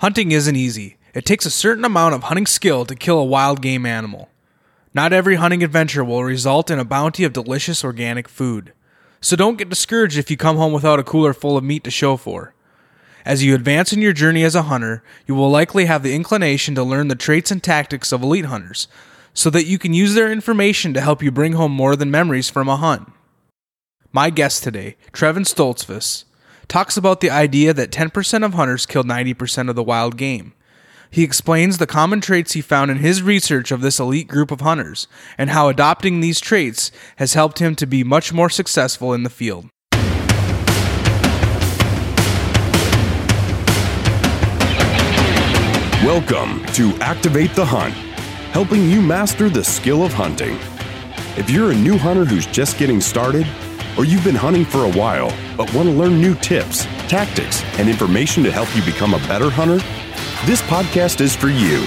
Hunting isn't easy. It takes a certain amount of hunting skill to kill a wild game animal. Not every hunting adventure will result in a bounty of delicious organic food. So don't get discouraged if you come home without a cooler full of meat to show for. As you advance in your journey as a hunter, you will likely have the inclination to learn the traits and tactics of elite hunters, so that you can use their information to help you bring home more than memories from a hunt. My guest today, Trevin Stoltzfus, talks about the idea that 10% of hunters kill 90% of the wild game. He explains the common traits he found in his research of this elite group of hunters and how adopting these traits has helped him to be much more successful in the field. Welcome to Activate the Hunt, helping you master the skill of hunting. If you're a new hunter who's just getting started, or you've been hunting for a while but want to learn new tips, tactics, and information to help you become a better hunter, this podcast is for you.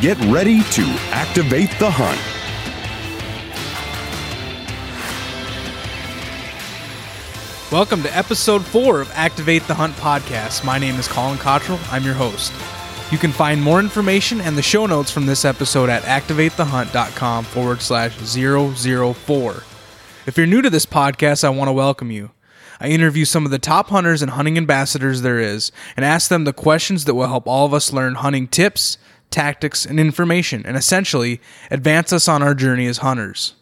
Get ready to activate the hunt. Welcome to episode four of Activate the Hunt podcast. My name is Colin Cottrell. I'm your host. You can find more information and the show notes from this episode at activatethehunt.com forward slash 004. If you're new to this podcast, I want to welcome you. I interview some of the top hunters and hunting ambassadors there is and ask them the questions that will help all of us learn hunting tips, tactics, and information, and essentially advance us on our journey as hunters.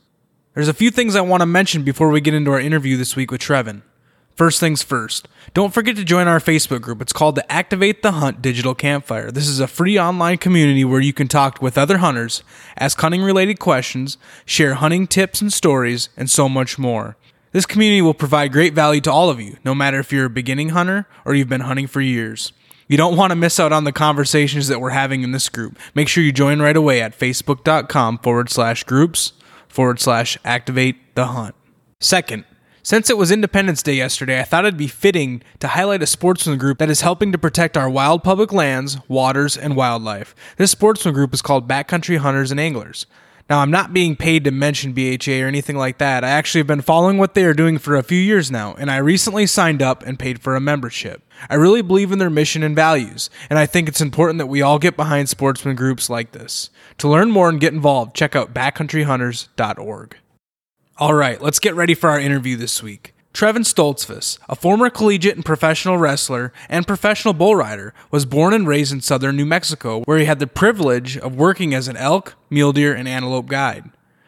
There's a few things I want to mention before we get into our interview this week with Trevin. First things first, don't forget to join our Facebook group. It's called the Activate the Hunt Digital Campfire. This is a free online community where you can talk with other hunters, ask hunting related questions, share hunting tips and stories, and so much more. This community will provide great value to all of you, no matter if you're a beginning hunter or you've been hunting for years. You don't want to miss out on the conversations that we're having in this group. Make sure you join right away at facebook.com forward slash groups forward slash activate the hunt. Second, since it was Independence Day yesterday, I thought it'd be fitting to highlight a sportsman group that is helping to protect our wild public lands, waters, and wildlife. This sportsman group is called Backcountry Hunters and Anglers. Now, I'm not being paid to mention BHA or anything like that. I actually have been following what they are doing for a few years now, and I recently signed up and paid for a membership. I really believe in their mission and values, and I think it's important that we all get behind sportsman groups like this. To learn more and get involved, check out backcountryhunters.org. All right, let's get ready for our interview this week. Trevin Stoltzfus, a former collegiate and professional wrestler and professional bull rider, was born and raised in southern New Mexico, where he had the privilege of working as an elk, mule deer, and antelope guide.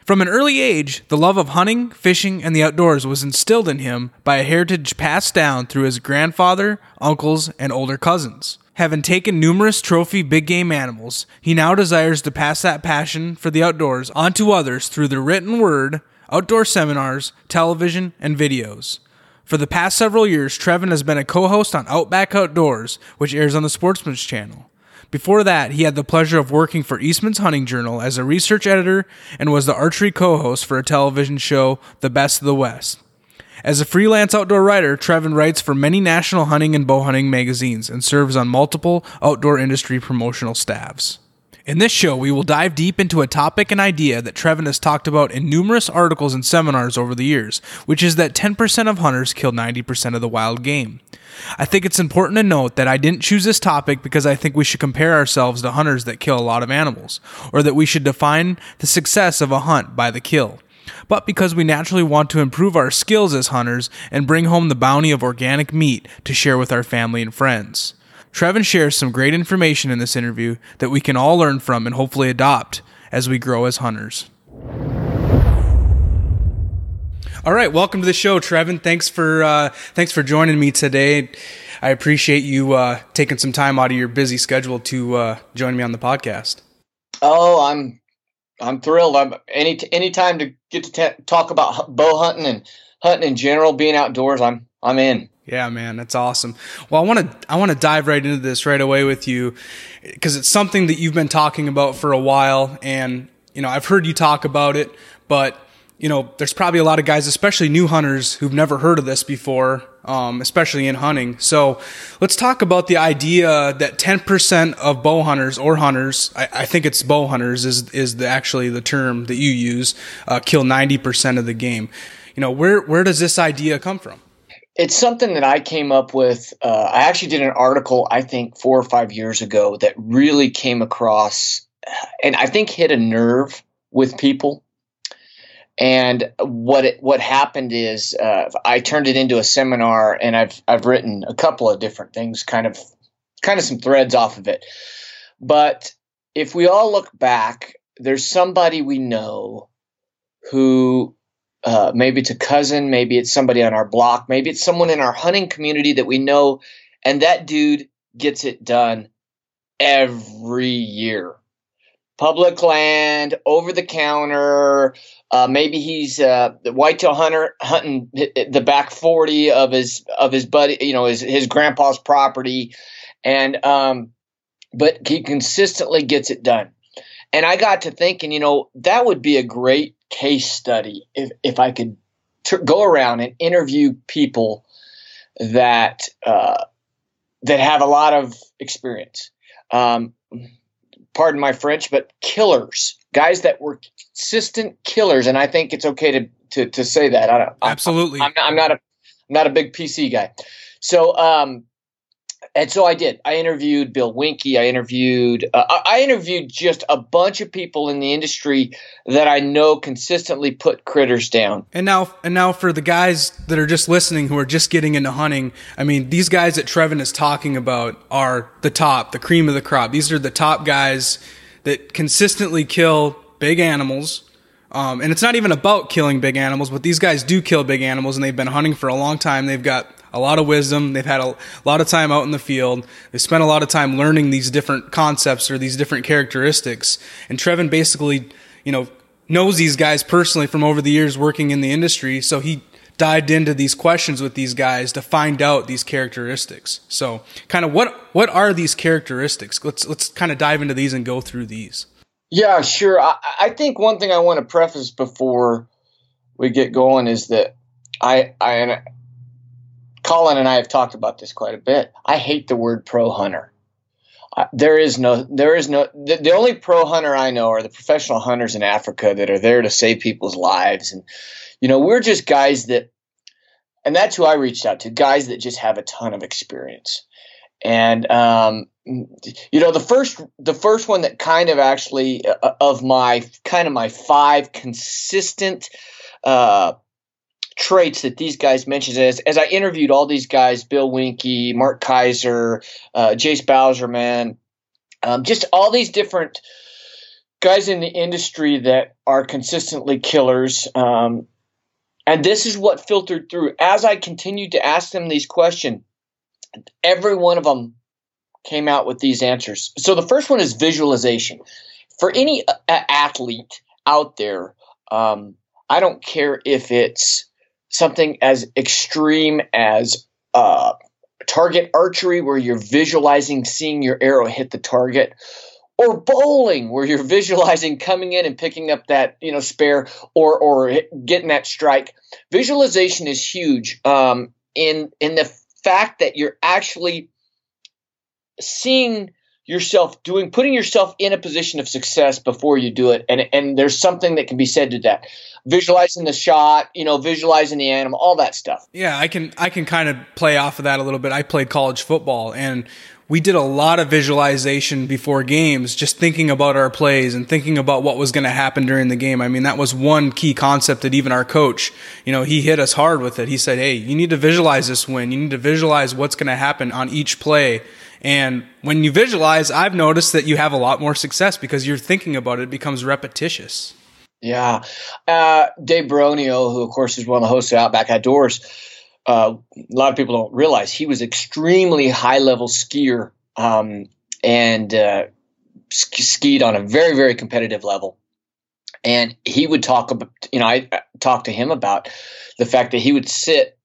From an early age, the love of hunting, fishing, and the outdoors was instilled in him by a heritage passed down through his grandfather, uncles, and older cousins. Having taken numerous trophy big game animals, he now desires to pass that passion for the outdoors onto others through the written word, outdoor seminars, television, and videos. For the past several years, Trevin has been a co host on Outback Outdoors, which airs on the Sportsman's Channel. Before that, he had the pleasure of working for Eastman's Hunting Journal as a research editor and was the archery co host for a television show, The Best of the West. As a freelance outdoor writer, Trevin writes for many national hunting and bow hunting magazines and serves on multiple outdoor industry promotional staffs. In this show, we will dive deep into a topic and idea that Trevin has talked about in numerous articles and seminars over the years, which is that 10% of hunters kill 90% of the wild game. I think it's important to note that I didn't choose this topic because I think we should compare ourselves to hunters that kill a lot of animals, or that we should define the success of a hunt by the kill but because we naturally want to improve our skills as hunters and bring home the bounty of organic meat to share with our family and friends. Trevin shares some great information in this interview that we can all learn from and hopefully adopt as we grow as hunters. All right, welcome to the show, Trevin. Thanks for uh, thanks for joining me today. I appreciate you uh, taking some time out of your busy schedule to uh, join me on the podcast. Oh, I'm I'm thrilled. I'm any any time to get to t- talk about bow hunting and hunting in general, being outdoors. I'm I'm in. Yeah, man, that's awesome. Well, I want to I want to dive right into this right away with you because it's something that you've been talking about for a while, and you know I've heard you talk about it, but you know there's probably a lot of guys, especially new hunters, who've never heard of this before, um, especially in hunting. So let's talk about the idea that 10% of bow hunters or hunters, I, I think it's bow hunters is is the, actually the term that you use, uh, kill 90% of the game. You know where where does this idea come from? It's something that I came up with. Uh, I actually did an article, I think, four or five years ago that really came across and I think hit a nerve with people. And what it, what happened is uh, I turned it into a seminar, and I've I've written a couple of different things, kind of kind of some threads off of it. But if we all look back, there's somebody we know who uh, maybe it's a cousin, maybe it's somebody on our block, maybe it's someone in our hunting community that we know, and that dude gets it done every year. Public land, over the counter. Uh, maybe he's uh, whitetail hunter hunting the back forty of his of his buddy, you know, his his grandpa's property, and um, but he consistently gets it done. And I got to thinking, you know, that would be a great case study if, if I could go around and interview people that uh, that have a lot of experience. Um, pardon my French, but killers, guys that were consistent killers, and I think it's okay to to, to say that. I don't, Absolutely, I'm, I'm, not, I'm not a I'm not a big PC guy, so um, and so I did. I interviewed Bill Winke. I interviewed. Uh, I interviewed just a bunch of people in the industry that I know consistently put critters down. And now, and now for the guys that are just listening who are just getting into hunting, I mean, these guys that Trevin is talking about are the top, the cream of the crop. These are the top guys that consistently kill big animals. Um, and it's not even about killing big animals, but these guys do kill big animals, and they've been hunting for a long time. They've got a lot of wisdom. They've had a lot of time out in the field. They spent a lot of time learning these different concepts or these different characteristics. And Trevin basically, you know, knows these guys personally from over the years working in the industry. So he dived into these questions with these guys to find out these characteristics. So kind of what, what are these characteristics? Let's, let's kind of dive into these and go through these. Yeah, sure. I, I think one thing I want to preface before we get going is that I, I, Colin and I have talked about this quite a bit. I hate the word pro hunter. There is no, there is no, the, the, only pro hunter I know are the professional hunters in Africa that are there to save people's lives. And, you know, we're just guys that, and that's who I reached out to, guys that just have a ton of experience. And, um, you know, the first, the first one that kind of actually, uh, of my, kind of my five consistent, uh, traits that these guys mentioned as, as I interviewed all these guys, Bill Winke, Mark Kayser, uh, Jace Bauserman, um, just all these different guys in the industry that are consistently killers. Um, and this is what filtered through. As I continued to ask them these questions, every one of them came out with these answers. So the first one is visualization. For any uh, athlete out there, um, I don't care if it's something as extreme as uh, target archery, where you're visualizing seeing your arrow hit the target, or bowling, where you're visualizing coming in and picking up that you know spare or or getting that strike. Visualization is huge um, in in the fact that you're actually seeing yourself doing putting yourself in a position of success before you do it. And and there's something that can be said to that. Visualizing the shot you know visualizing the animal all that stuff. Yeah i can i can kind of play off of that a little bit. I played college football and we did a lot of visualization before games just thinking about our plays and thinking about what was going to happen during the game i mean that was one key concept that even our coach you know he hit us hard with it he said hey you need to visualize this win you need to visualize what's going to happen on each play and when you visualize, I've noticed that you have a lot more success because you're thinking about it, it becomes repetitious. Yeah. Uh, Dave Baronio, who, of course, is one of the hosts of Outback Outdoors, uh, a lot of people don't realize he was extremely high level skier um, and uh, skied on a very, very competitive level. And he would talk about, you know, I talked to him about the fact that he would sit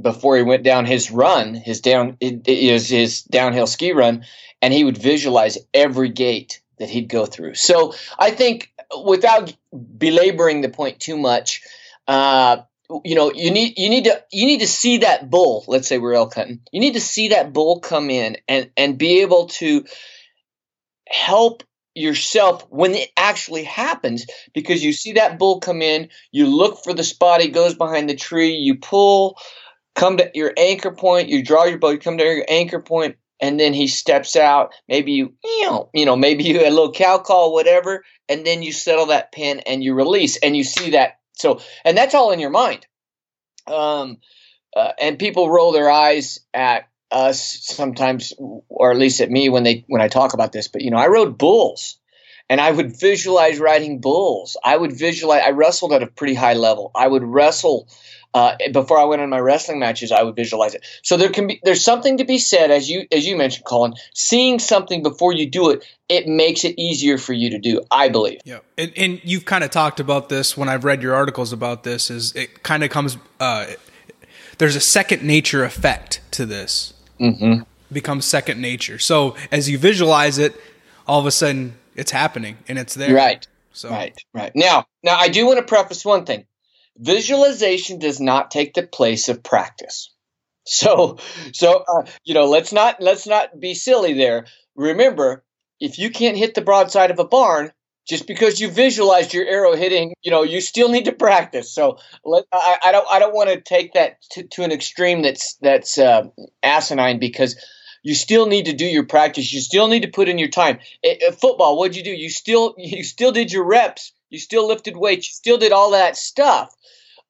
before he went down his run, his down is his downhill ski run, and he would visualize every gate that he'd go through. So I think, without belaboring the point too much, uh, you know, you need you need to you need to see that bull. Let's say we're elk hunting. You need to see that bull come in and and be able to help yourself when it actually happens because you see that bull come in you look for the spot he goes behind the tree you pull come to your anchor point, you draw your bow, you come to your anchor point, and then he steps out. Maybe you, you know, maybe you a little cow call, whatever, and then you settle that pin and you release, and you see that. So, and that's all in your mind. Um, uh, and people roll their eyes at us sometimes, or at least at me when they when I talk about this. But you know, I rode bulls, and I would visualize riding bulls. I would visualize. I wrestled at a pretty high level. I would wrestle uh, before I went on my wrestling matches, I would visualize it. So there can be there's something to be said as you as you mentioned, Colin. Seeing something before you do it, it makes it easier for you to do. I believe. Yeah, and, and you've kind of talked about this when I've read your articles about this. Is it kind of comes? Uh, there's a second nature effect to this. Mm-hmm. Becomes second nature. So as you visualize it, all of a sudden it's happening and it's there. Right. So right, right. Now, now I do want to preface one thing visualization does not take the place of practice. So, so uh, you know, let's not let's not be silly there. Remember, if you can't hit the broadside of a barn, just because you visualized your arrow hitting, you know, you still need to practice. So let, I, I don't I don't want to take that to, to an extreme that's that's uh, asinine because you still need to do your practice. You still need to put in your time. It, it, football, what'd you do? You still you still did your reps. You still lifted weights. You still did all that stuff.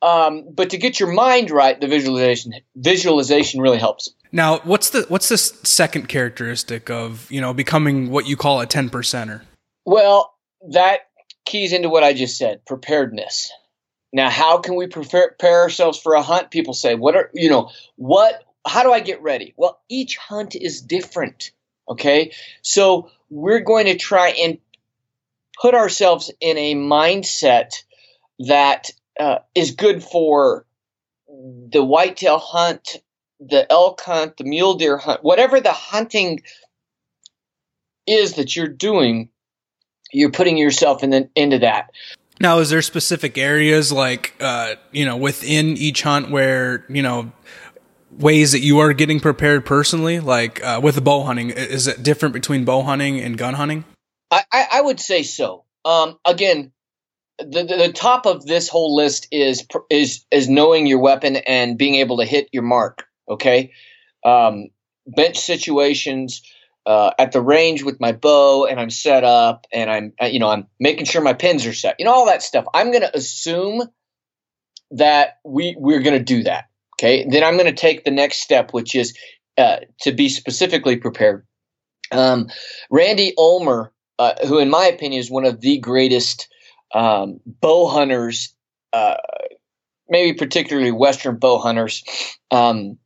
Um, but to get your mind right, the visualization visualization really helps. Now, what's the what's the second characteristic of you know becoming what you call a ten percenter? Well, that keys into what I just said: preparedness. Now, how can we prepare, prepare ourselves for a hunt? People say, "What are you know what? How do I get ready?" Well, each hunt is different. Okay, so we're going to try and put ourselves in a mindset that uh, is good for the whitetail hunt, the elk hunt, the mule deer hunt, whatever the hunting is that you're doing, you're putting yourself in the, into that. Now, is there specific areas like, uh, you know, within each hunt where, you know, ways that you are getting prepared personally, like uh, with the bow hunting? Is it different between bow hunting and gun hunting? I, I would say so. Um, again, the, the, the top of this whole list is is is knowing your weapon and being able to hit your mark. Okay, um, bench situations uh, at the range with my bow, and I'm set up, and I'm uh, you know I'm making sure my pins are set. You know all that stuff. I'm going to assume that we we're going to do that. Okay, then I'm going to take the next step, which is uh, to be specifically prepared. Um, Randy Ulmer, uh, who in my opinion is one of the greatest um, bow hunters, uh, maybe particularly Western bow hunters. Um,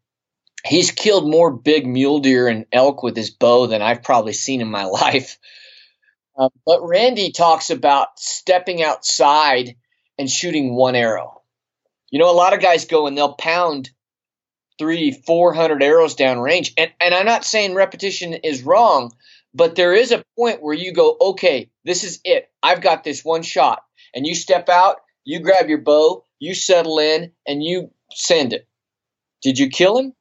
he's killed more big mule deer and elk with his bow than I've probably seen in my life. Uh, but Randy talks about stepping outside and shooting one arrow. You know, a lot of guys go and they'll pound three, four hundred arrows down range. And, and I'm not saying repetition is wrong, but there is a point where you go, okay, this is it. I've got this one shot. And you step out, you grab your bow, you settle in, and you send it. Did you kill him?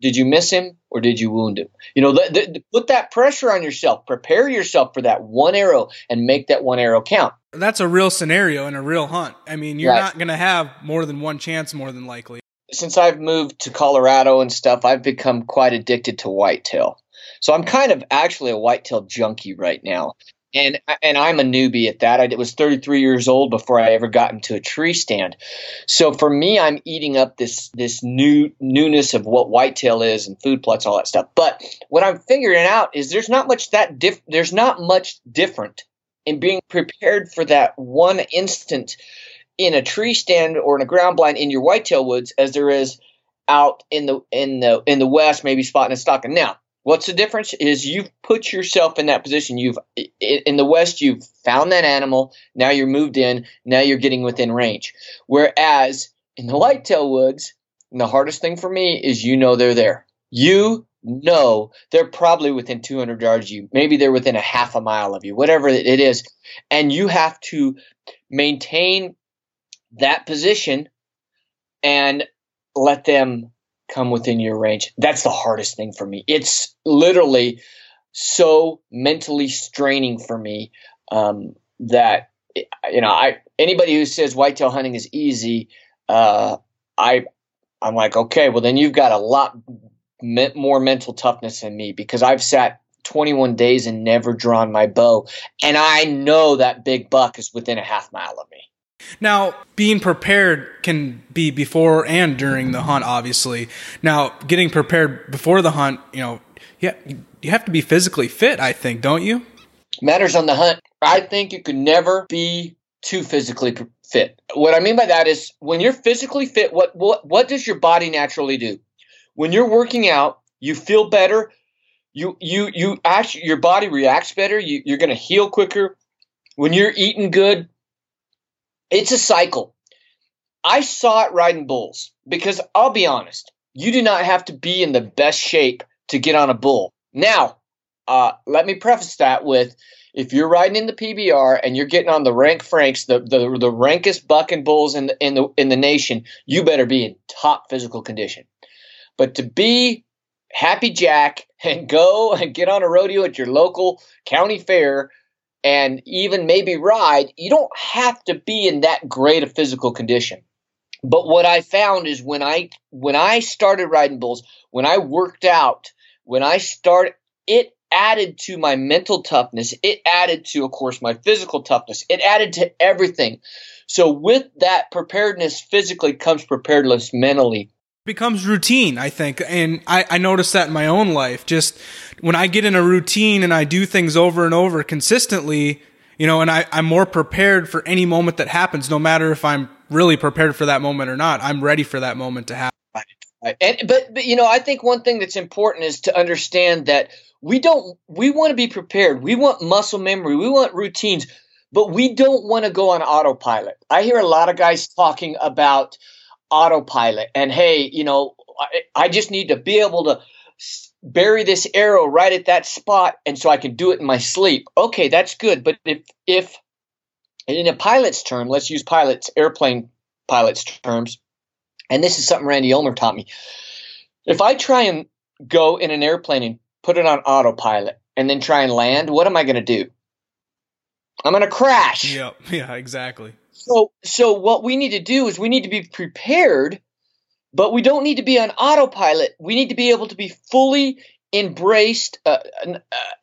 Did you miss him? Or did you wound him? You know, th- th- put that pressure on yourself. Prepare yourself for that one arrow and make that one arrow count. That's a real scenario in a real hunt. I mean, you're right. not going to have more than one chance, more than likely. Since I've moved to Colorado and stuff, I've become quite addicted to whitetail. So I'm kind of actually a whitetail junkie right now. And and I'm a newbie at that. I was 33 years old before I ever got into a tree stand. So for me, I'm eating up this this new newness of what whitetail is and food plots, all that stuff. But what I'm figuring out is there's not much that diff- there's not much different in being prepared for that one instant in a tree stand or in a ground blind in your whitetail woods as there is out in the in the in the west, maybe spotting a stalking. Now, What's the difference is you've put yourself in that position. You've in the West, you've found that animal. Now you're moved in. Now you're getting within range. Whereas in the whitetail woods, the hardest thing for me is you know they're there. You know they're probably within 200 yards of you. Maybe they're within a half a mile of you, whatever it is. And you have to maintain that position and let them come within your range. That's the hardest thing for me. It's literally so mentally straining for me um, that you know I anybody who says whitetail hunting is easy, uh, I I'm like, okay, well then you've got a lot me- more mental toughness than me because I've sat 21 days and never drawn my bow, and I know that big buck is within a half mile of me. Now, being prepared can be before and during the hunt, obviously. Now, getting prepared before the hunt, you know, yeah, you have to be physically fit, I think, don't you? Matters on the hunt. I think you could never be too physically fit. What I mean by that is when you're physically fit, what what what does your body naturally do? When you're working out, you feel better. You you you actually your body reacts better. You, you're going to heal quicker. When you're eating good, it's a cycle. I saw it riding bulls because I'll be honest, you do not have to be in the best shape to get on a bull. Now, uh, let me preface that with if you're riding in the PBR and you're getting on the rank Franks, the the, the rankest bucking bulls in the, in the in the nation, you better be in top physical condition. But to be happy Jack and go and get on a rodeo at your local county fair and even maybe ride, you don't have to be in that great a physical condition. But what I found is when I when I started riding bulls, when I worked out, when I started it added to my mental toughness. It added to, of course, my physical toughness. It added to everything. So with that preparedness physically comes preparedness mentally. Becomes routine, I think. And I, I notice that in my own life. Just when I get in a routine and I do things over and over consistently, you know, and I, I'm more prepared for any moment that happens, no matter if I'm really prepared for that moment or not. I'm ready for that moment to happen. Right. And but but you know, I think one thing that's important is to understand that we don't we want to be prepared. We want muscle memory. We want routines, but we don't want to go on autopilot. I hear a lot of guys talking about autopilot and hey, you know, I, I just need to be able to bury this arrow right at that spot and so I can do it in my sleep. Okay, that's good, but if if in a pilot's term, let's use pilots airplane pilots terms, and this is something Randy Ulmer taught me. If I try and go in an airplane and put it on autopilot, and then try and land, what am I going to do? I'm going to crash. Yep. Yeah, exactly. So, so what we need to do is we need to be prepared, but we don't need to be on autopilot. We need to be able to be fully embraced, uh,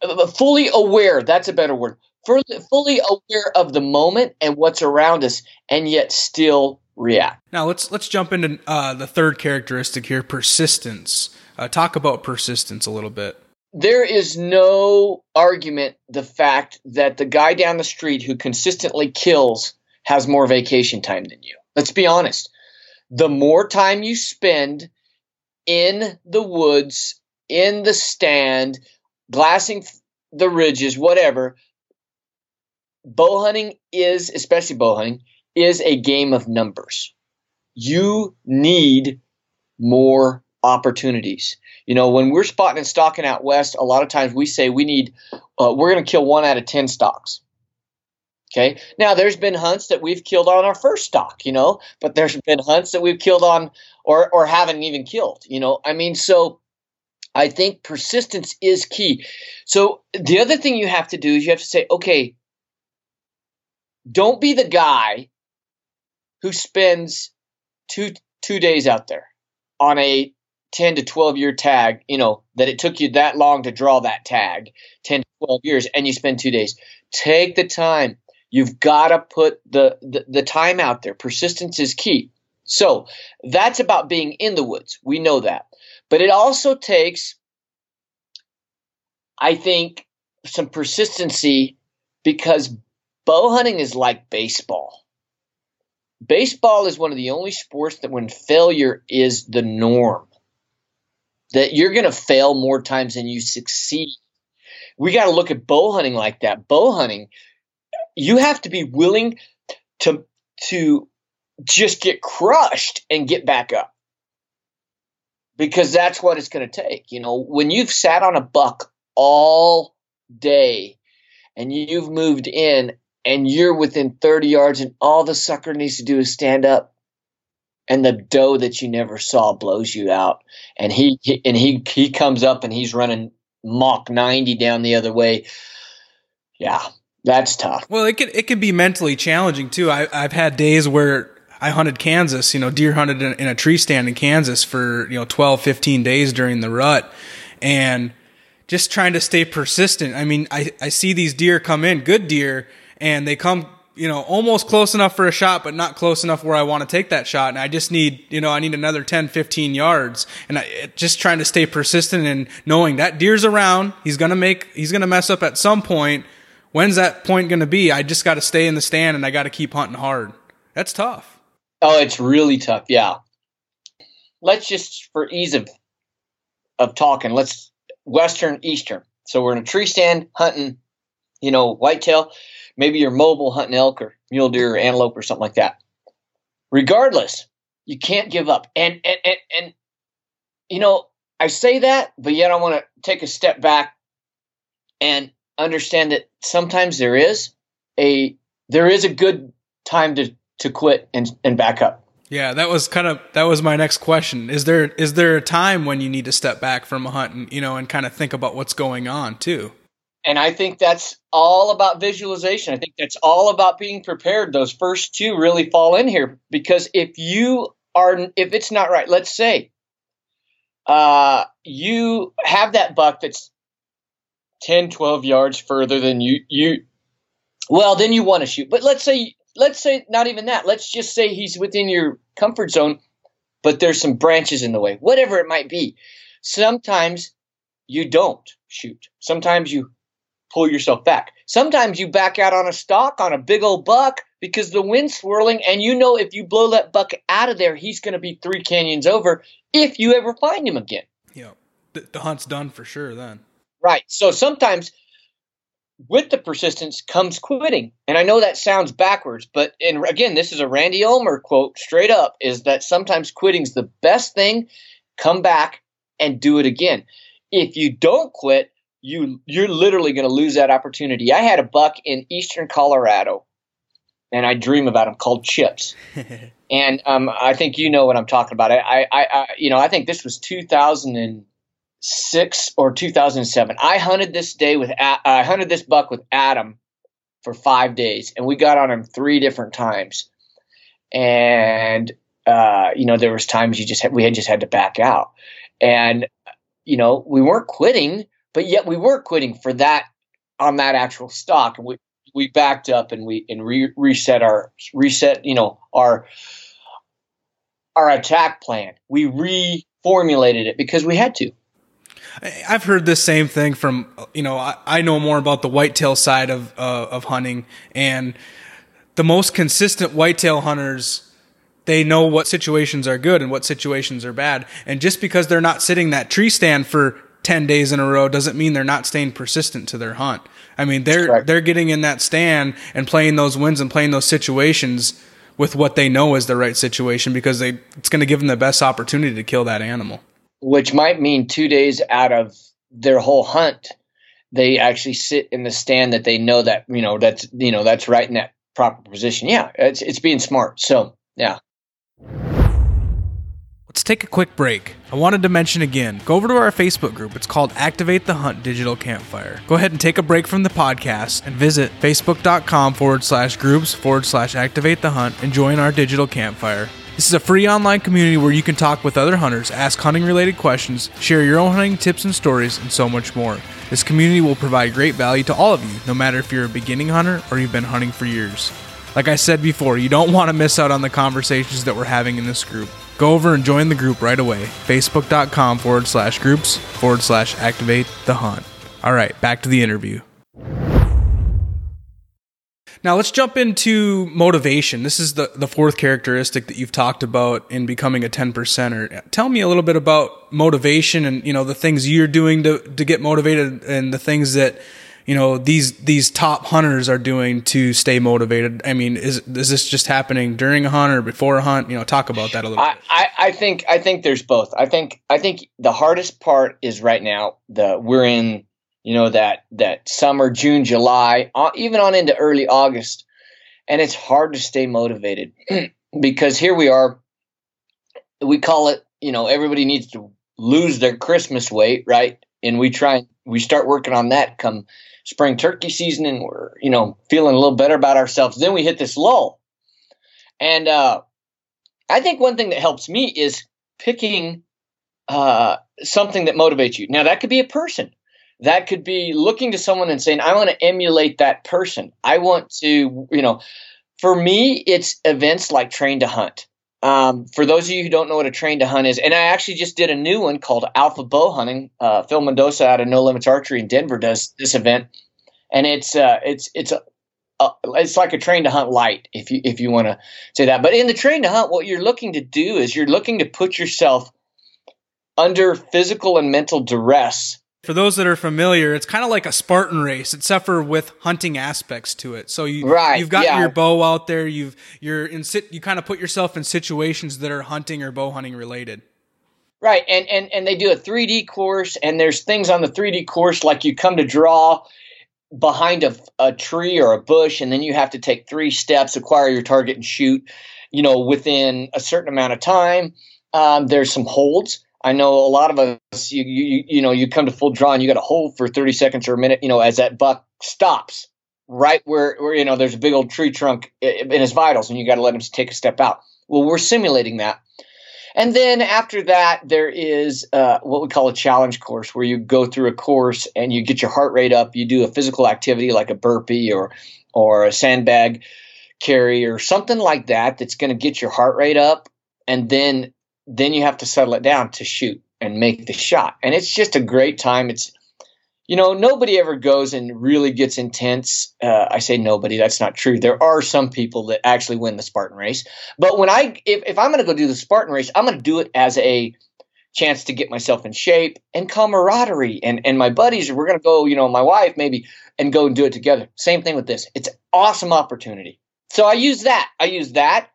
uh, fully aware. That's a better word. Fully, fully aware of the moment and what's around us, and yet still react. Now let's let's jump into uh, the third characteristic here: persistence. Uh, talk about persistence a little bit there is no argument the fact that the guy down the street who consistently kills has more vacation time than you. Let's be honest. The more time you spend in the woods, in the stand, glassing the ridges, whatever, bow hunting is, especially bow hunting, is a game of numbers. You need more opportunities. You know, when we're spotting and stalking out west, a lot of times we say we need, uh, we're going to kill one out of 10 stalks. Okay. Now, there's been hunts that we've killed on our first stalk, you know, but there's been hunts that we've killed on or, or haven't even killed, you know. I mean, so I think persistence is key. So the other thing you have to do is you have to say, okay, don't be the guy who spends two two days out there on a 10 to 12 year tag, you know, that it took you that long to draw that tag, 10 to 12 years, and you spend two days. Take the time. You've got to put the, the, the time out there. Persistence is key. So that's about being in the woods. We know that. But it also takes, I think, some persistency because bow hunting is like baseball. Baseball is one of the only sports that when failure is the norm that you're going to fail more times than you succeed. We got to look at bow hunting like that. Bow hunting, you have to be willing to to just get crushed and get back up. Because that's what it's going to take. You know, when you've sat on a buck all day and you've moved in and you're within 30 yards and all the sucker needs to do is stand up and the doe that you never saw blows you out and he, he, and he he comes up and he's running Mach 90 down the other way yeah that's tough well it could it could be mentally challenging too I, i've had days where I hunted Kansas, you know, deer hunted in, in a tree stand in Kansas for, you know, 12, 15 days during the rut and just trying to stay persistent. I mean, I, I see these deer come in, good deer, and they come, you know, almost close enough for a shot, but not close enough where I want to take that shot. And I just need, you know, I need another 10, 15 yards. And I, just trying to stay persistent and knowing that deer's around. He's going to make, he's going to mess up at some point. When's that point going to be? I just got to stay in the stand and I got to keep hunting hard. That's tough. Oh, it's really tough. Yeah. Let's just, for ease of of talking, let's western, eastern. So we're in a tree stand hunting, you know, whitetail. Maybe you're mobile hunting elk or mule deer or antelope or something like that. Regardless, you can't give up. And and and, and you know, I say that, but yet I want to take a step back and understand that sometimes there is a there is a good time to to quit and, and back up. Yeah, that was kind of that was my next question. Is there is there a time when you need to step back from a hunt and you know and kind of think about what's going on too? And I think that's all about visualization. I think that's all about being prepared. Those first two really fall in here because if you are if it's not right, let's say uh, you have that buck that's 10, 12 yards further than you you well, then you want to shoot. But let's say let's say not even that. Let's just say he's within your comfort zone, but there's some branches in the way, whatever it might be. Sometimes you don't shoot. Sometimes you pull yourself back. Sometimes you back out on a stalk on a big old buck because the wind's swirling, and you know if you blow that buck out of there, he's going to be three canyons over if you ever find him again. Yeah, the, the hunt's done for sure then. Right. So sometimes with the persistence comes quitting. And I know that sounds backwards, but and again, this is a Randy Ulmer quote straight up is that sometimes quitting's the best thing. Come back and do it again. If you don't quit, you you're literally going to lose that opportunity. I had a buck in eastern Colorado, and I dream about him called Chips. and um, I think you know what I'm talking about. I, I, I, you know, I think this was 2000 and six or 2007. I hunted this day with I hunted this buck with Adam for five days, and we got on him three different times. And uh, you know, there was times you just had, we had just had to back out, and you know, we weren't quitting, but yet we were quitting for that on that actual stalk, we we backed up and we and re- reset our reset you know our our attack plan. We reformulated it because we had to. I've heard this same thing from you know I, I know more about the whitetail side of uh, of hunting. And the most consistent whitetail hunters they know what situations are good and what situations are bad. And just because they're not sitting that tree stand for 10 days in a row doesn't mean they're not staying persistent to their hunt. I mean they're they're getting in that stand and playing those wins and playing those situations with what they know is the right situation because they it's going to give them the best opportunity to kill that animal which might mean two days out of their whole hunt, they actually sit in the stand that they know that you know that's you know that's right in that proper position. Yeah, it's it's being smart. So yeah. Let's take a quick break. I wanted to mention again go over to our Facebook group. It's called Activate the Hunt Digital Campfire. Go ahead and take a break from the podcast and visit facebook.com forward slash groups forward slash activate the hunt and join our digital campfire. This is a free online community where you can talk with other hunters, ask hunting related questions, share your own hunting tips and stories, and so much more. This community will provide great value to all of you, no matter if you're a beginning hunter or you've been hunting for years. Like I said before, you don't want to miss out on the conversations that we're having in this group. Go over and join the group right away. Facebook.com forward slash groups forward slash activate the hunt. All right, back to the interview. Now let's jump into motivation. This is the, the fourth characteristic that you've talked about in becoming a 10 percenter. Tell me a little bit about motivation and, you know, the things you're doing to, to get motivated and the things that, you know, these, these top hunters are doing to stay motivated. I mean, is, is this just happening during a hunt or before a hunt? You know, talk about that a little I, bit. I, I think, I think there's both. I think, I think the hardest part is right now the, we're in, you know that that summer june july uh, even on into early august. And it's hard to stay motivated because here we are. We call it you know everybody needs to lose their christmas weight right? And we try and we start working on that come spring turkey season and we're you know feeling a little better about ourselves. Then we hit this lull. And uh I think one thing that helps me is picking uh, something that motivates you. Now, that could be a person. That could be looking to someone and saying, I want to emulate that person. I want to, you know, for me, it's events like Train to Hunt. Um, for those of you who don't know what a train to hunt is, and I actually just did a new one called Alpha Bow Hunting. Uh, Phil Mendoza out of No Limits Archery in Denver does this event, and it's uh, it's it's a, a, it's like a train to hunt light, if you if you want to say that. But in the train to hunt, what you're looking to do is you're looking to put yourself under physical and mental duress for those that are familiar, it's kind of like a Spartan race, except for with hunting aspects to it. So you right, you've got yeah. your bow out there. You've you're in sit. You kind of put yourself in situations that are hunting or bow hunting related. Right, and and and they do a 3D course, and there's things on the 3D course like you come to draw behind a, a tree or a bush, and then you have to take three steps, acquire your target, and shoot. You know, within a certain amount of time. Um, there's some holds I know a lot of us, you, you, you know, you come to full draw and you got to hold for 30 seconds or a minute, you know, as that buck stops right where, where you know, there's a big old tree trunk in his vitals and you got to let him take a step out. Well, we're simulating that. And then after that, there is uh, what we call a challenge course where you go through a course and you get your heart rate up. You do a physical activity like a burpee or, or a sandbag carry or something like that that's going to get your heart rate up. And then then you have to settle it down to shoot and make the shot. And it's just a great time. It's, you know, nobody ever goes and really gets intense. Uh, I say nobody, that's not true. There are some people that actually win the Spartan race. But when I, if, if I'm going to go do the Spartan race, I'm going to do it as a chance to get myself in shape and camaraderie. And, and my buddies, we're going to go, you know, my wife maybe, and go and do it together. Same thing with this. It's awesome opportunity. So I use that. I use that.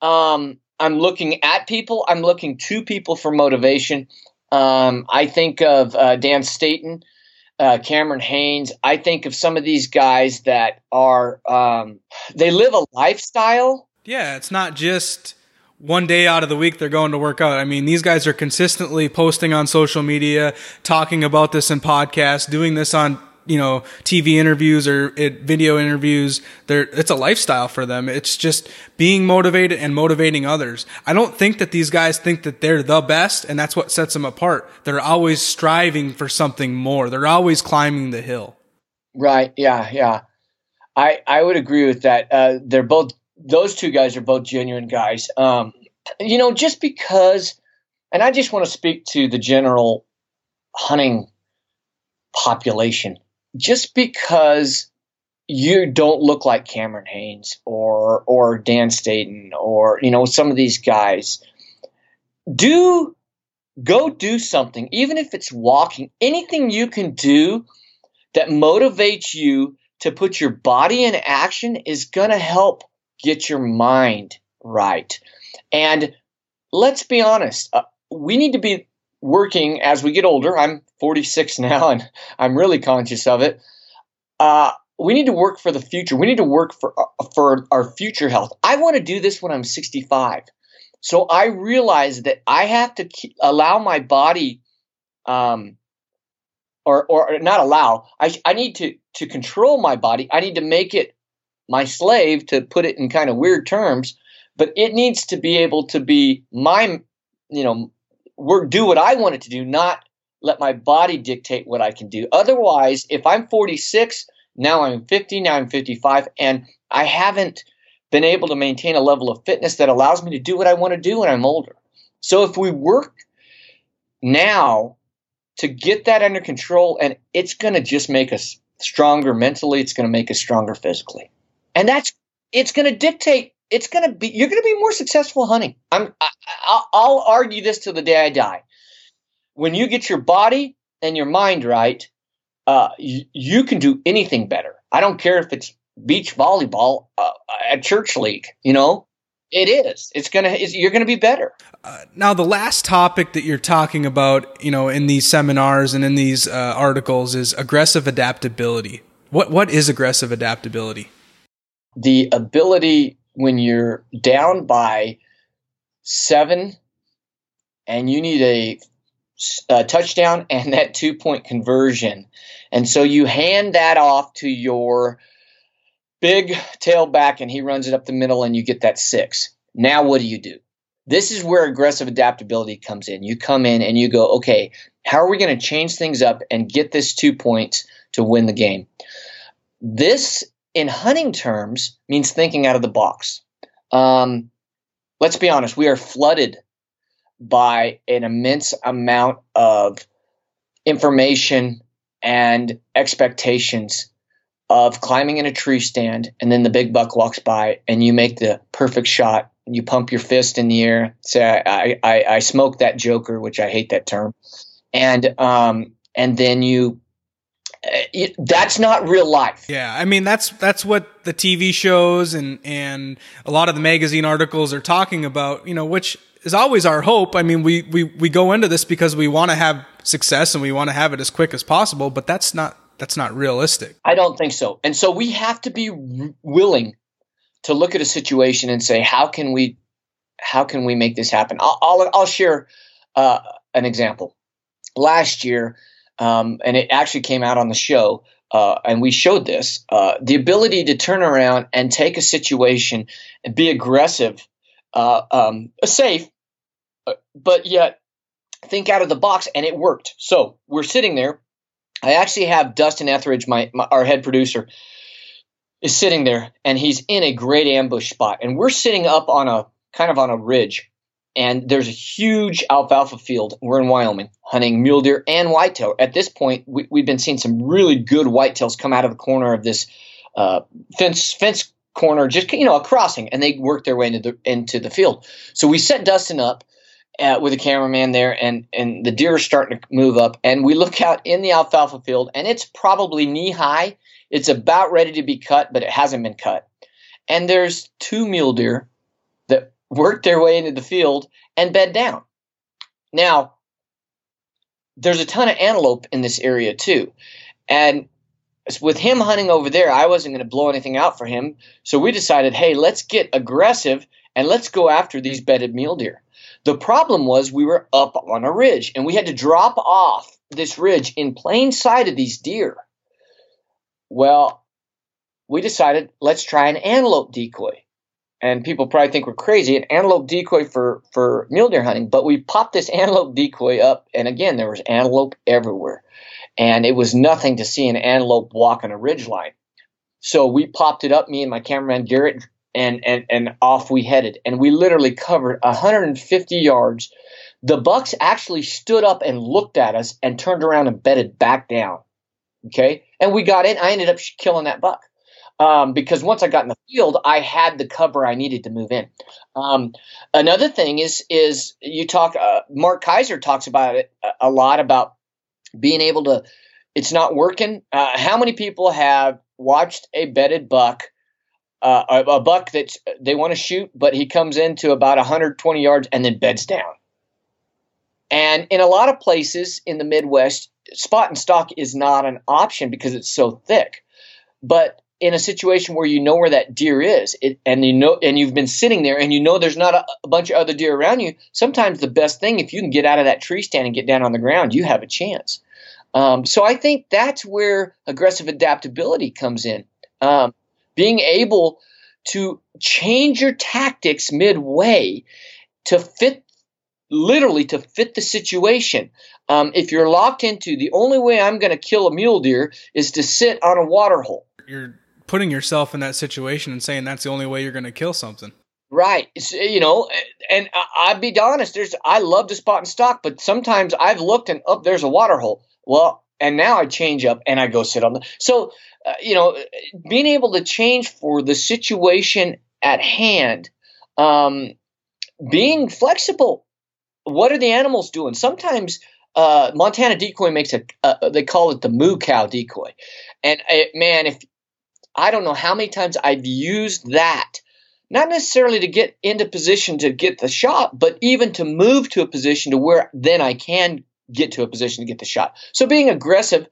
Um, I'm looking at people. I'm looking to people for motivation. Um, I think of uh, Dan Staton, uh, Cameron Hanes. I think of some of these guys that are um, they live a lifestyle. Yeah, it's not just one day out of the week they're going to work out. I mean, these guys are consistently posting on social media, talking about this in podcasts, doing this on you know TV interviews or it, video interviews. They're it's a lifestyle for them. It's just being motivated and motivating others. I don't think that these guys think that they're the best, and that's what sets them apart. They're always striving for something more. They're always climbing the hill. Right. Yeah. Yeah. I I would agree with that. Uh, they're both those two guys are both genuine guys. Um, you know, just because, and I just want to speak to the general hunting population just because you don't look like Cameron Hanes or or Dan Staton or you know some of these guys, do go do something, even if it's walking. Anything you can do that motivates you to put your body in action is going to help get your mind right. And let's be honest, uh, we need to be working as we get older. I'm 46 now, and I'm really conscious of it. Uh, we need to work for the future. We need to work for uh, for our future health. I want to do this when I'm 65. So I realize that I have to keep, allow my body, um, or or not allow. I I need to to control my body. I need to make it my slave, to put it in kind of weird terms. But it needs to be able to be my, you know, work do what I want it to do, not let my body dictate what I can do. Otherwise, if I'm 46, now I'm 50, now I'm 55, and I haven't been able to maintain a level of fitness that allows me to do what I want to do when I'm older. So if we work now to get that under control, and it's going to just make us stronger mentally, it's going to make us stronger physically. And that's it's going to dictate it's going to be you're going to be more successful hunting. I'm I, I'll argue this till the day I die. When you get your body and your mind right, uh, you, you can do anything better. I don't care if it's beach volleyball uh, at church league. You know, it is. It's gonna. It's, you're gonna be better. Uh, now, the last topic that you're talking about, you know, in these seminars and in these uh, articles is aggressive adaptability. What what is aggressive adaptability? The ability when you're down by seven and you need a, a touchdown and that two point conversion. And so you hand that off to your big tailback and he runs it up the middle and you get that six. Now, what do you do? This is where aggressive adaptability comes in. You come in and you go, okay, how are we going to change things up and get this two points to win the game? This, in hunting terms, means thinking out of the box. Um, let's be honest, we are flooded by an immense amount of information and expectations of climbing in a tree stand and then the big buck walks by and you make the perfect shot you pump your fist in the air say i i, I smoke that joker which i hate that term and um and then you that's not real life. Yeah, I mean that's that's what the TV shows and and a lot of the magazine articles are talking about. You know, which is always our hope. I mean, we we we go into this because we want to have success and we want to have it as quick as possible, but that's not that's not realistic. I don't think so. And so we have to be willing to look at a situation and say, how can we how can we make this happen? I'll I'll, I'll share uh, an example. Last year, um, and it actually came out on the show. Uh, and we showed this uh, the ability to turn around and take a situation and be aggressive, uh, um, safe, uh, but yet think out of the box, and it worked. So we're sitting there. I actually have Dustin Etheridge, my, my our head producer, is sitting there, and he's in a great ambush spot, and we're sitting up on a kind of on a ridge, and there's a huge alfalfa field. We're in Wyoming hunting mule deer and whitetail. At this point, we, have been seeing some really good whitetails come out of the corner of this uh, fence fence corner, just you know, a crossing, and they work their way into the into the field. So we set Dustin up uh, with a cameraman there, and and the deer are starting to move up, and we look out in the alfalfa field, and it's probably knee high. It's about ready to be cut, but it hasn't been cut. And there's two mule deer work their way into the field and bed down. Now, there's a ton of antelope in this area too, and with him hunting over there, I wasn't going to blow anything out for him. So we decided, hey, let's get aggressive and let's go after these bedded mule deer. The problem was we were up on a ridge and we had to drop off this ridge in plain sight of these deer. Well, we decided let's try an antelope decoy. And people probably think we're crazy, an antelope decoy for, for mule deer hunting. But we popped this antelope decoy up, and again, there was antelope everywhere. And it was nothing to see an antelope walk on a ridge line. So we popped it up, me and my cameraman Garrett and and and off we headed and we literally covered 150 yards the bucks actually stood up and looked at us and turned around and bedded back down okay and we got in i ended up killing that buck um, because once i got in the field i had the cover i needed to move in um, another thing is is you talk uh, Mark Kayser talks about it a lot about being able to it's not working uh, how many people have watched a bedded buck uh, a, buck that they want to shoot, but he comes into about 120 yards and then beds down. And in a lot of places in the Midwest, spot and stalk is not an option because it's so thick. But in a situation where you know where that deer is, it, and you know, and you've been sitting there, and you know there's not a, a bunch of other deer around you. Sometimes the best thing, if you can get out of that tree stand and get down on the ground, you have a chance. Um, so I think that's where aggressive adaptability comes in. Um, being able to change your tactics midway to fit literally to fit the situation. Um, if you're locked into the only way I'm going to kill a mule deer is to sit on a water hole. You're putting yourself in that situation and saying that's the only way you're going to kill something. Right. You know, and I'd be honest, there's I love to spot and stalk, but sometimes I've looked and up oh, there's a water hole. Well, and now I change up and I go sit on the. So uh, you know, being able to change for the situation at hand, um, being flexible. What are the animals doing? Sometimes uh, Montana decoy makes a, uh, they call it the moo cow decoy, and uh, man, if I don't know how many times I've used that, not necessarily to get into position to get the shot, but even to move to a position to where then I can get to a position to get the shot. So being aggressive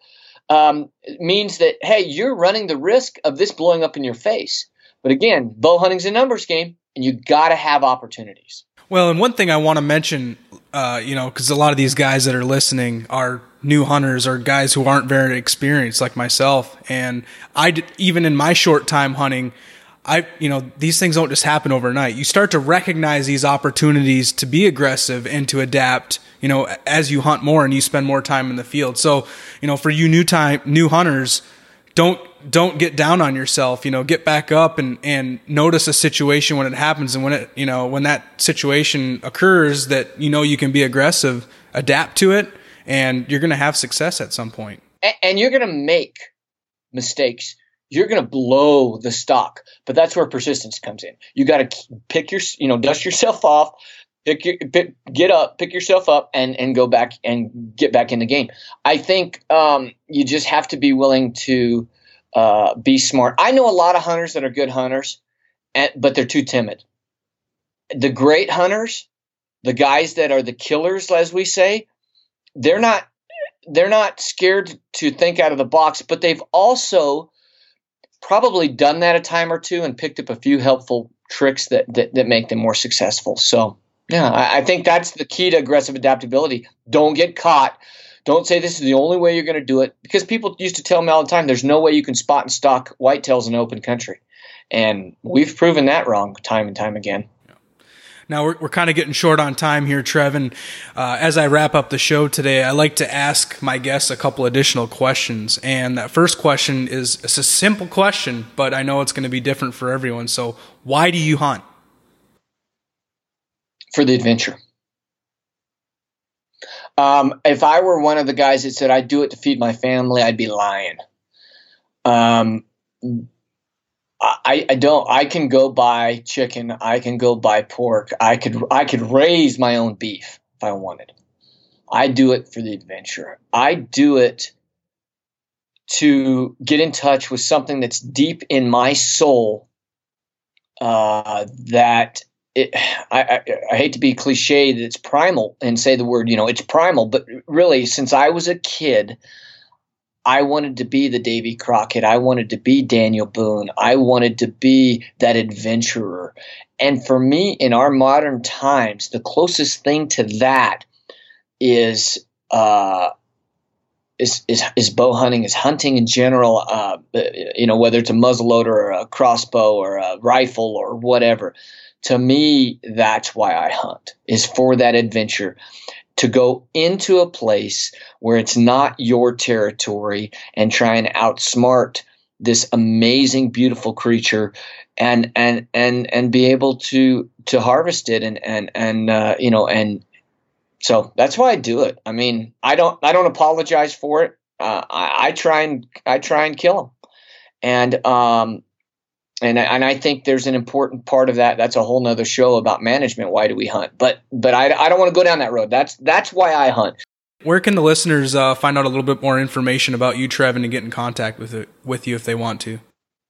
um, means that hey, you're running the risk of this blowing up in your face. But again, bow hunting's a numbers game, and you got to have opportunities. Well, and one thing I want to mention, uh, you know, because a lot of these guys that are listening are new hunters or guys who aren't very experienced like myself, and I even in my short time hunting, I, you know, these things don't just happen overnight. You start to recognize these opportunities to be aggressive and to adapt, you know, as you hunt more and you spend more time in the field. So, you know, for you new time, new hunters, don't, don't get down on yourself, you know, get back up and, and notice a situation when it happens. And when it, you know, when that situation occurs that, you know, you can be aggressive, adapt to it and you're going to have success at some point. And you're going to make mistakes you're going to blow the stalk. But that's where persistence comes in. You got to pick your, you know, dust yourself off, pick your, pick, get up, pick yourself up, and and go back and get back in the game. I think um, you just have to be willing to uh, be smart. I know a lot of hunters that are good hunters, and, but they're too timid. The great hunters, the guys that are the killers, as we say, they're not they're not scared to think out of the box, but they've also probably done that a time or two and picked up a few helpful tricks that that, that make them more successful. So yeah, I, I think that's the key to aggressive adaptability. Don't get caught. Don't say this is the only way you're going to do it because people used to tell me all the time there's no way you can spot and stalk whitetails in open country. And we've proven that wrong time and time again. Now we're, we're kind of getting short on time here, Trevin. Uh, as I wrap up the show today, I like to ask my guests a couple additional questions. And that first question is it's a simple question, but I know it's going to be different for everyone. So, why do you hunt? For the adventure. Um, if I were one of the guys that said I do it to feed my family, I'd be lying. Um, I, I don't I can go buy chicken, I can go buy pork, I could I could raise my own beef if I wanted. I do it for the adventure. I do it to get in touch with something that's deep in my soul uh, that it, I, I, I, hate to be cliche that it's primal and say the word, you know, it's primal, but really, since I was a kid, I wanted to be the Davy Crockett. I wanted to be Daniel Boone. I wanted to be that adventurer. And for me, in our modern times, the closest thing to that is uh, is, is, is bow hunting, is hunting in general. Uh, you know, whether it's a muzzleloader or a crossbow or a rifle or whatever. To me, that's why I hunt. Is for that adventure to go into a place where it's not your territory and try and outsmart this amazing beautiful creature and and and and be able to to harvest it and and and uh, you know and so that's why I do it. I mean, I don't I don't apologize for it. Uh, I, I, try and I try and kill them, and um, and and I think there's an important part of that. That's a whole nother show about management. Why do we hunt? But but I, I don't want to go down that road. That's that's why I hunt. Where can the listeners uh, find out a little bit more information about you, Trevin, and get in contact with it with you if they want to?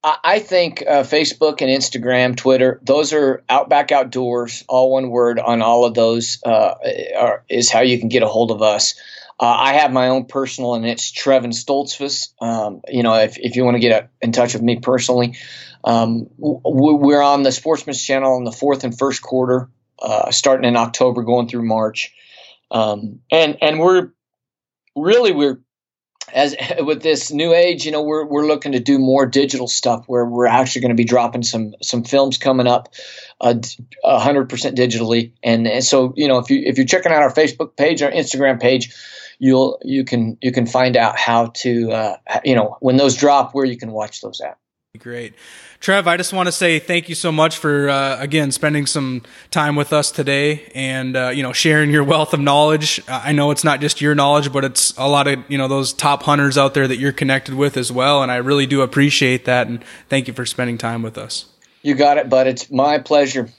I think uh, Facebook and Instagram, Twitter, those are Outback Outdoors, all one word on all of those uh, are, is how you can get a hold of us. Uh, I have my own personal, and it's Trevin Stoltzfus. Um, you know, if, if you want to get in touch with me personally, um, we're on the Sportsman's Channel in the fourth and first quarter, uh, starting in October, going through March, um, and and we're really we're as with this new age, you know, we're we're looking to do more digital stuff where we're actually going to be dropping some some films coming up, uh, hundred percent digitally, and, and so you know if you if you're checking out our Facebook page, our Instagram page, you'll you can you can find out how to uh, you know when those drop where you can watch those at. Great. Trev, I just want to say thank you so much for uh, again spending some time with us today, and uh, you know sharing your wealth of knowledge. I know it's not just your knowledge, but it's a lot of you know those top hunters out there that you're connected with as well, and I really do appreciate that. And thank you for spending time with us. You got it, bud. It's my pleasure.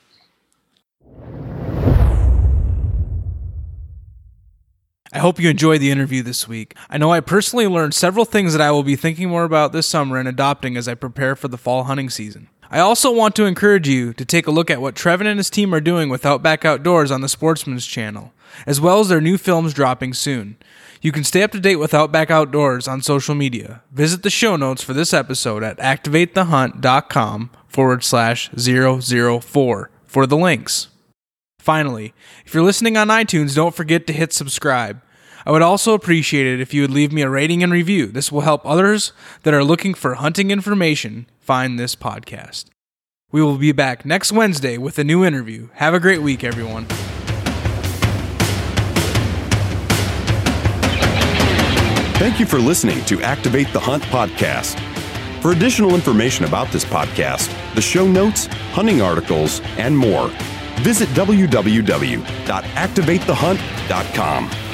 I hope you enjoyed the interview this week. I know I personally learned several things that I will be thinking more about this summer and adopting as I prepare for the fall hunting season. I also want to encourage you to take a look at what Trevin and his team are doing with Outback Outdoors on the Sportsman's channel, as well as their new films dropping soon. You can stay up to date with Outback Outdoors on social media. Visit the show notes for this episode at activatethehunt.com forward slash 004 for the links. Finally, if you're listening on iTunes, don't forget to hit subscribe. I would also appreciate it if you would leave me a rating and review. This will help others that are looking for hunting information find this podcast. We will be back next Wednesday with a new interview. Have a great week, everyone. Thank you for listening to Activate the Hunt podcast. For additional information about this podcast, the show notes, hunting articles, and more, visit www.activatethehunt.com.